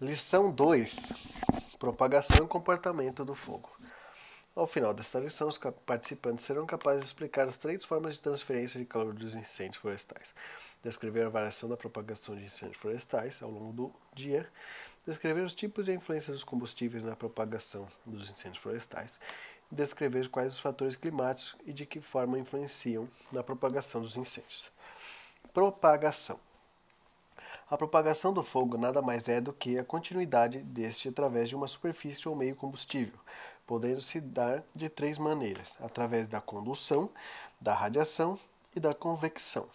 Lição 2: Propagação e comportamento do fogo. Ao final desta lição, os participantes serão capazes de explicar as três formas de transferência de calor dos incêndios florestais, descrever a variação da propagação de incêndios florestais ao longo do dia, descrever os tipos e a influência dos combustíveis na propagação dos incêndios florestais e descrever quais os fatores climáticos e de que forma influenciam na propagação dos incêndios. Propagação. A propagação do fogo nada mais é do que a continuidade deste através de uma superfície ou meio combustível, podendo se dar de três maneiras: através da condução, da radiação e da convecção.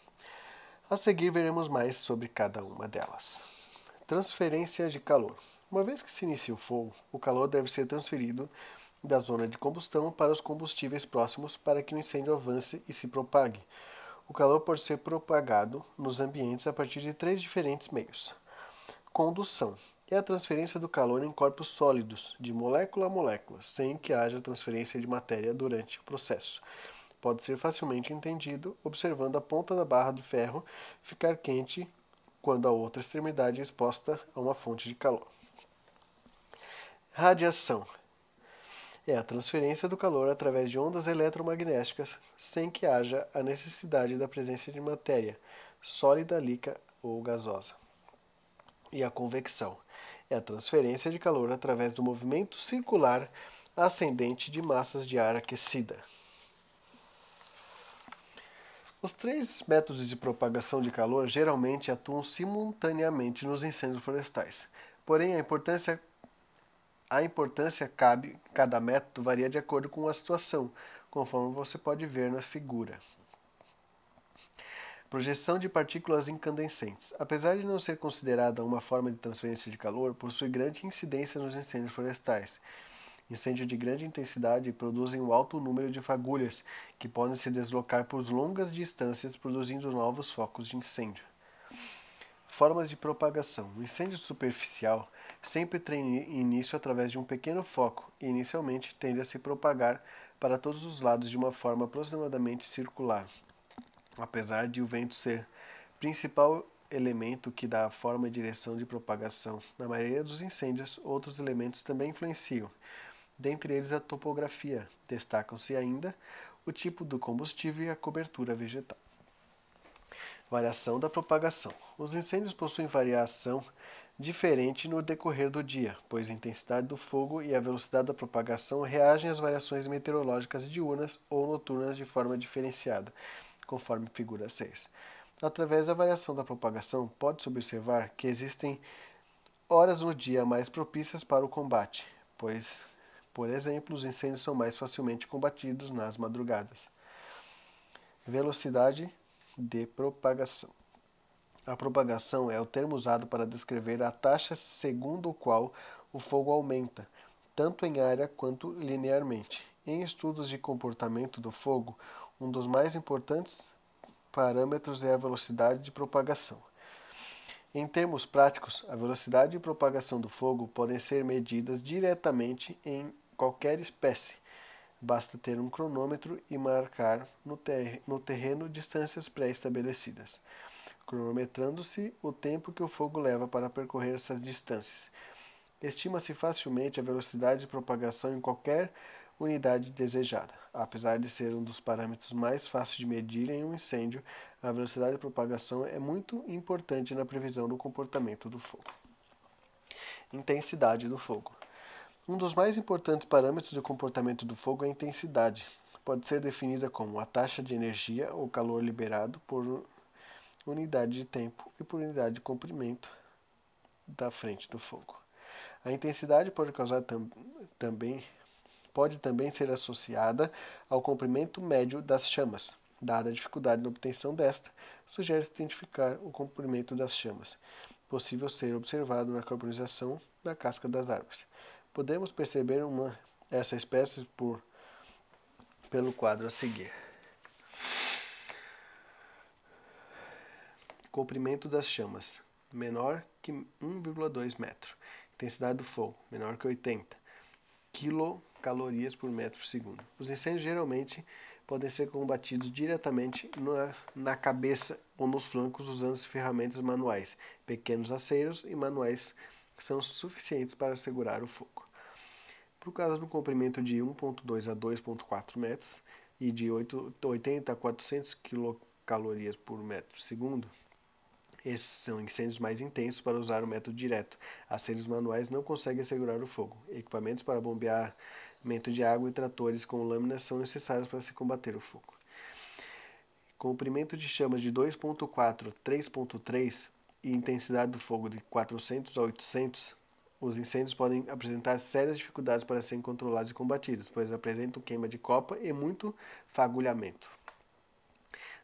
A seguir veremos mais sobre cada uma delas. Transferência de calor. Uma vez que se inicia o fogo, o calor deve ser transferido da zona de combustão para os combustíveis próximos para que o incêndio avance e se propague. O calor pode ser propagado nos ambientes a partir de três diferentes meios. Condução é a transferência do calor em corpos sólidos, de molécula a molécula, sem que haja transferência de matéria durante o processo. Pode ser facilmente entendido observando a ponta da barra do ferro ficar quente quando a outra extremidade é exposta a uma fonte de calor. Radiação é a transferência do calor através de ondas eletromagnéticas sem que haja a necessidade da presença de matéria sólida, líquida ou gasosa. E a convecção é a transferência de calor através do movimento circular ascendente de massas de ar aquecida. Os três métodos de propagação de calor geralmente atuam simultaneamente nos incêndios florestais. Porém, a importância a importância cabe, cada método varia de acordo com a situação, conforme você pode ver na figura. Projeção de partículas incandescentes. Apesar de não ser considerada uma forma de transferência de calor, possui grande incidência nos incêndios florestais. Incêndios de grande intensidade produzem um alto número de fagulhas, que podem se deslocar por longas distâncias, produzindo novos focos de incêndio. Formas de propagação. O incêndio superficial sempre tem início através de um pequeno foco e inicialmente tende a se propagar para todos os lados de uma forma aproximadamente circular. Apesar de o vento ser principal elemento que dá a forma e direção de propagação na maioria dos incêndios, outros elementos também influenciam. Dentre eles a topografia. Destacam-se ainda o tipo do combustível e a cobertura vegetal. Variação da propagação. Os incêndios possuem variação diferente no decorrer do dia, pois a intensidade do fogo e a velocidade da propagação reagem às variações meteorológicas diurnas ou noturnas de forma diferenciada, conforme figura 6. Através da variação da propagação, pode-se observar que existem horas no dia mais propícias para o combate, pois, por exemplo, os incêndios são mais facilmente combatidos nas madrugadas. Velocidade de propagação. A propagação é o termo usado para descrever a taxa segundo o qual o fogo aumenta, tanto em área quanto linearmente. Em estudos de comportamento do fogo, um dos mais importantes parâmetros é a velocidade de propagação. Em termos práticos, a velocidade de propagação do fogo podem ser medidas diretamente em qualquer espécie, Basta ter um cronômetro e marcar no, ter no terreno distâncias pré-estabelecidas, cronometrando-se o tempo que o fogo leva para percorrer essas distâncias. Estima-se facilmente a velocidade de propagação em qualquer unidade desejada. Apesar de ser um dos parâmetros mais fáceis de medir em um incêndio, a velocidade de propagação é muito importante na previsão do comportamento do fogo. Intensidade do fogo. Um dos mais importantes parâmetros do comportamento do fogo é a intensidade. Pode ser definida como a taxa de energia ou calor liberado por unidade de tempo e por unidade de comprimento da frente do fogo. A intensidade pode causar tam também pode também ser associada ao comprimento médio das chamas. Dada a dificuldade na obtenção desta, sugere-se identificar o comprimento das chamas, possível ser observado na carbonização da casca das árvores. Podemos perceber uma, essa espécie por, pelo quadro a seguir. Comprimento das chamas, menor que 1,2 metro. Intensidade do fogo, menor que 80 quilocalorias por metro segundo. Os incêndios geralmente podem ser combatidos diretamente na, na cabeça ou nos flancos usando ferramentas manuais, pequenos aceiros e manuais são suficientes para segurar o fogo. Por causa do comprimento de 1.2 a 2.4 metros e de 80 a 400 quilocalorias por metro segundo, esses são incêndios mais intensos para usar o método direto. Aceiros manuais não conseguem segurar o fogo. Equipamentos para bombeamento de água e tratores com lâminas são necessários para se combater o fogo. Comprimento de chamas de 2.4 a 3.3 e intensidade do fogo de 400 a 800, os incêndios podem apresentar sérias dificuldades para serem controlados e combatidos, pois apresentam queima de copa e muito fagulhamento.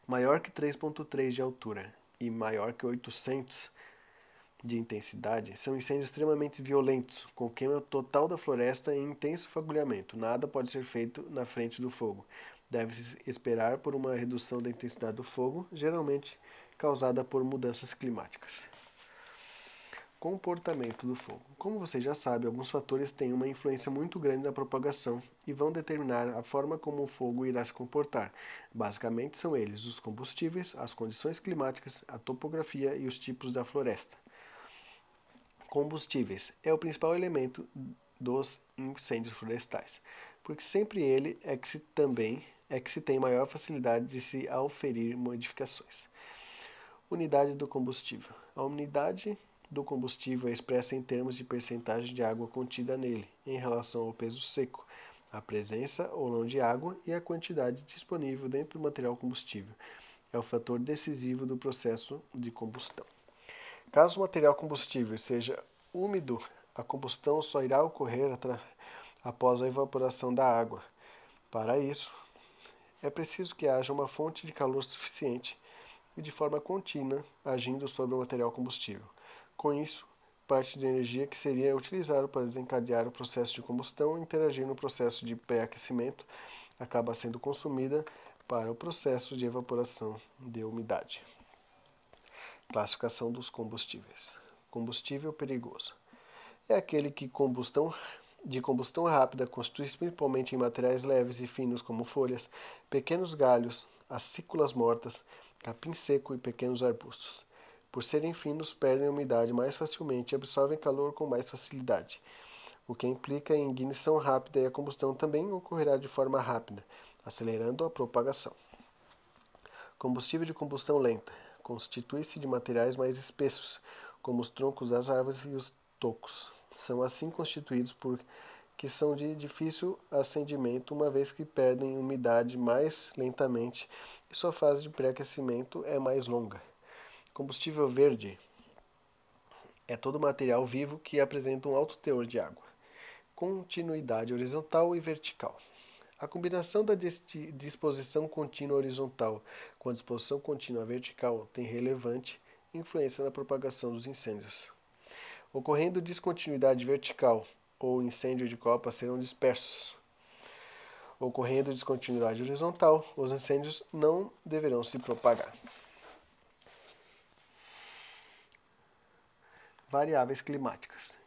Maior que 3.3 de altura e maior que 800 de intensidade, são incêndios extremamente violentos, com queima total da floresta e intenso fagulhamento. Nada pode ser feito na frente do fogo. Deve-se esperar por uma redução da intensidade do fogo, geralmente causada por mudanças climáticas. Comportamento do fogo. Como você já sabe, alguns fatores têm uma influência muito grande na propagação e vão determinar a forma como o fogo irá se comportar. Basicamente, são eles os combustíveis, as condições climáticas, a topografia e os tipos da floresta. Combustíveis é o principal elemento dos incêndios florestais, porque sempre ele é que se também é que se tem maior facilidade de se auferir modificações. Unidade do combustível. A unidade do combustível é expressa em termos de percentagem de água contida nele, em relação ao peso seco, a presença ou não de água e a quantidade disponível dentro do material combustível. É o fator decisivo do processo de combustão. Caso o material combustível seja úmido, a combustão só irá ocorrer após a evaporação da água. Para isso, é preciso que haja uma fonte de calor suficiente e de forma contínua agindo sobre o material combustível. Com isso, parte da energia que seria utilizada para desencadear o processo de combustão e interagir no processo de pré-aquecimento acaba sendo consumida para o processo de evaporação de umidade. Classificação dos combustíveis. Combustível perigoso. É aquele que combustão de combustão rápida constitui-se principalmente em materiais leves e finos como folhas, pequenos galhos, acículas mortas, capim seco e pequenos arbustos. Por serem finos, perdem umidade mais facilmente e absorvem calor com mais facilidade, o que implica em ignição rápida e a combustão também ocorrerá de forma rápida, acelerando a propagação. Combustível de combustão lenta constitui-se de materiais mais espessos, como os troncos das árvores e os tocos. São assim constituídos por que são de difícil acendimento, uma vez que perdem umidade mais lentamente e sua fase de pré-aquecimento é mais longa. Combustível verde é todo material vivo que apresenta um alto teor de água. Continuidade horizontal e vertical. A combinação da disposição contínua horizontal com a disposição contínua vertical tem relevante influência na propagação dos incêndios. Ocorrendo descontinuidade vertical ou incêndio de copa serão dispersos. Ocorrendo descontinuidade horizontal, os incêndios não deverão se propagar. Variáveis climáticas.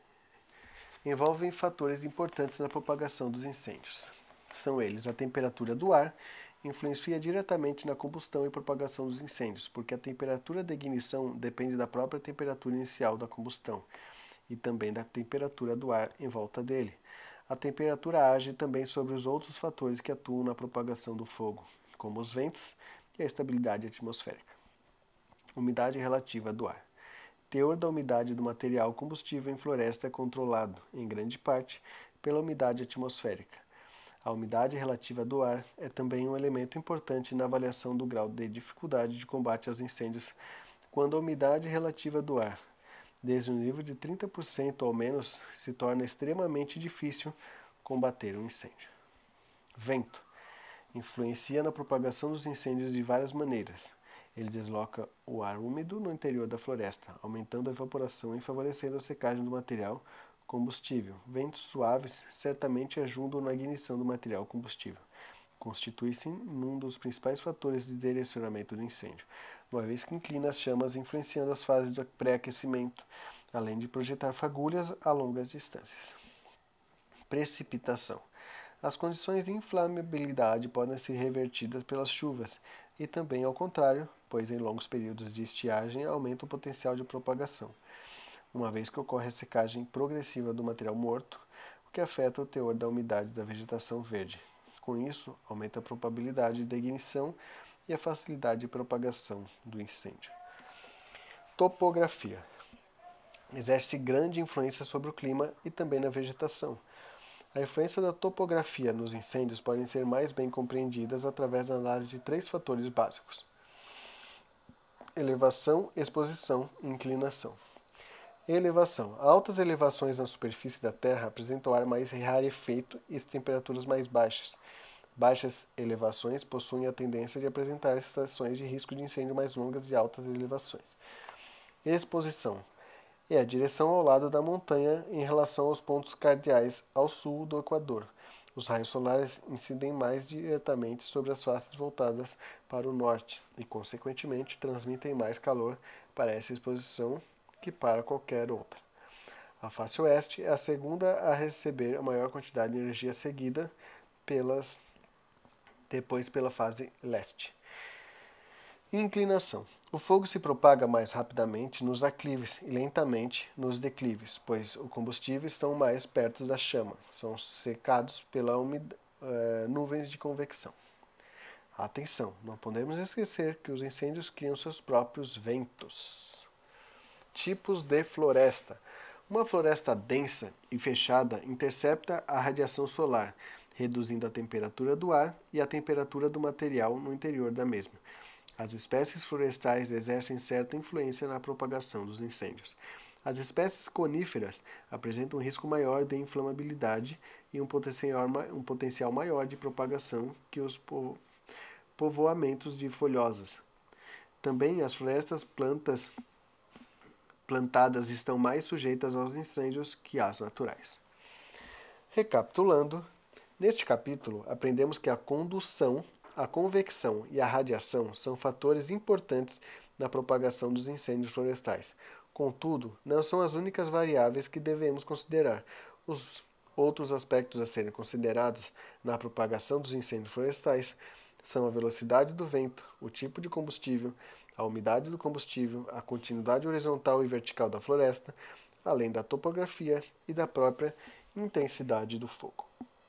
Envolvem fatores importantes na propagação dos incêndios. São eles a temperatura do ar, influencia diretamente na combustão e propagação dos incêndios, porque a temperatura da ignição depende da própria temperatura inicial da combustão e também da temperatura do ar em volta dele. A temperatura age também sobre os outros fatores que atuam na propagação do fogo, como os ventos e a estabilidade atmosférica. Umidade relativa do ar teor da umidade do material combustível em floresta é controlado, em grande parte, pela umidade atmosférica. A umidade relativa do ar é também um elemento importante na avaliação do grau de dificuldade de combate aos incêndios, quando a umidade relativa do ar, desde um nível de 30% ou menos, se torna extremamente difícil combater um incêndio. Vento influencia na propagação dos incêndios de várias maneiras. Ele desloca o ar úmido no interior da floresta, aumentando a evaporação e favorecendo a secagem do material combustível. Ventos suaves certamente ajudam na ignição do material combustível. Constitui-se um dos principais fatores de direcionamento do incêndio, uma vez que inclina as chamas influenciando as fases do pré-aquecimento, além de projetar fagulhas a longas distâncias. Precipitação. As condições de inflamabilidade podem ser revertidas pelas chuvas e também ao contrário, pois em longos períodos de estiagem aumenta o potencial de propagação. uma vez que ocorre a secagem progressiva do material morto, o que afeta o teor da umidade da vegetação verde. Com isso, aumenta a probabilidade de ignição e a facilidade de propagação do incêndio. Topografia exerce grande influência sobre o clima e também na vegetação. A influência da topografia nos incêndios pode ser mais bem compreendidas através da análise de três fatores básicos: elevação, exposição inclinação. Elevação: altas elevações na superfície da Terra apresentam ar mais rarefeito e temperaturas mais baixas. Baixas elevações possuem a tendência de apresentar estações de risco de incêndio mais longas de altas elevações. Exposição: é a direção ao lado da montanha em relação aos pontos cardeais ao sul do Equador. Os raios solares incidem mais diretamente sobre as faces voltadas para o norte e, consequentemente, transmitem mais calor para essa exposição que para qualquer outra. A face oeste é a segunda a receber a maior quantidade de energia seguida pelas depois pela fase leste. Inclinação. O fogo se propaga mais rapidamente nos aclives e lentamente nos declives, pois os combustíveis estão mais perto da chama, são secados pelas uh, nuvens de convecção. Atenção, não podemos esquecer que os incêndios criam seus próprios ventos. Tipos de floresta. Uma floresta densa e fechada intercepta a radiação solar, reduzindo a temperatura do ar e a temperatura do material no interior da mesma. As espécies florestais exercem certa influência na propagação dos incêndios. As espécies coníferas apresentam um risco maior de inflamabilidade e um potencial, maior de propagação que os povoamentos de folhosas. Também as florestas plantas plantadas estão mais sujeitas aos incêndios que as naturais. Recapitulando, neste capítulo aprendemos que a condução a convecção e a radiação são fatores importantes na propagação dos incêndios florestais. Contudo, não são as únicas variáveis que devemos considerar. Os outros aspectos a serem considerados na propagação dos incêndios florestais são a velocidade do vento, o tipo de combustível, a umidade do combustível, a continuidade horizontal e vertical da floresta, além da topografia e da própria intensidade do fogo.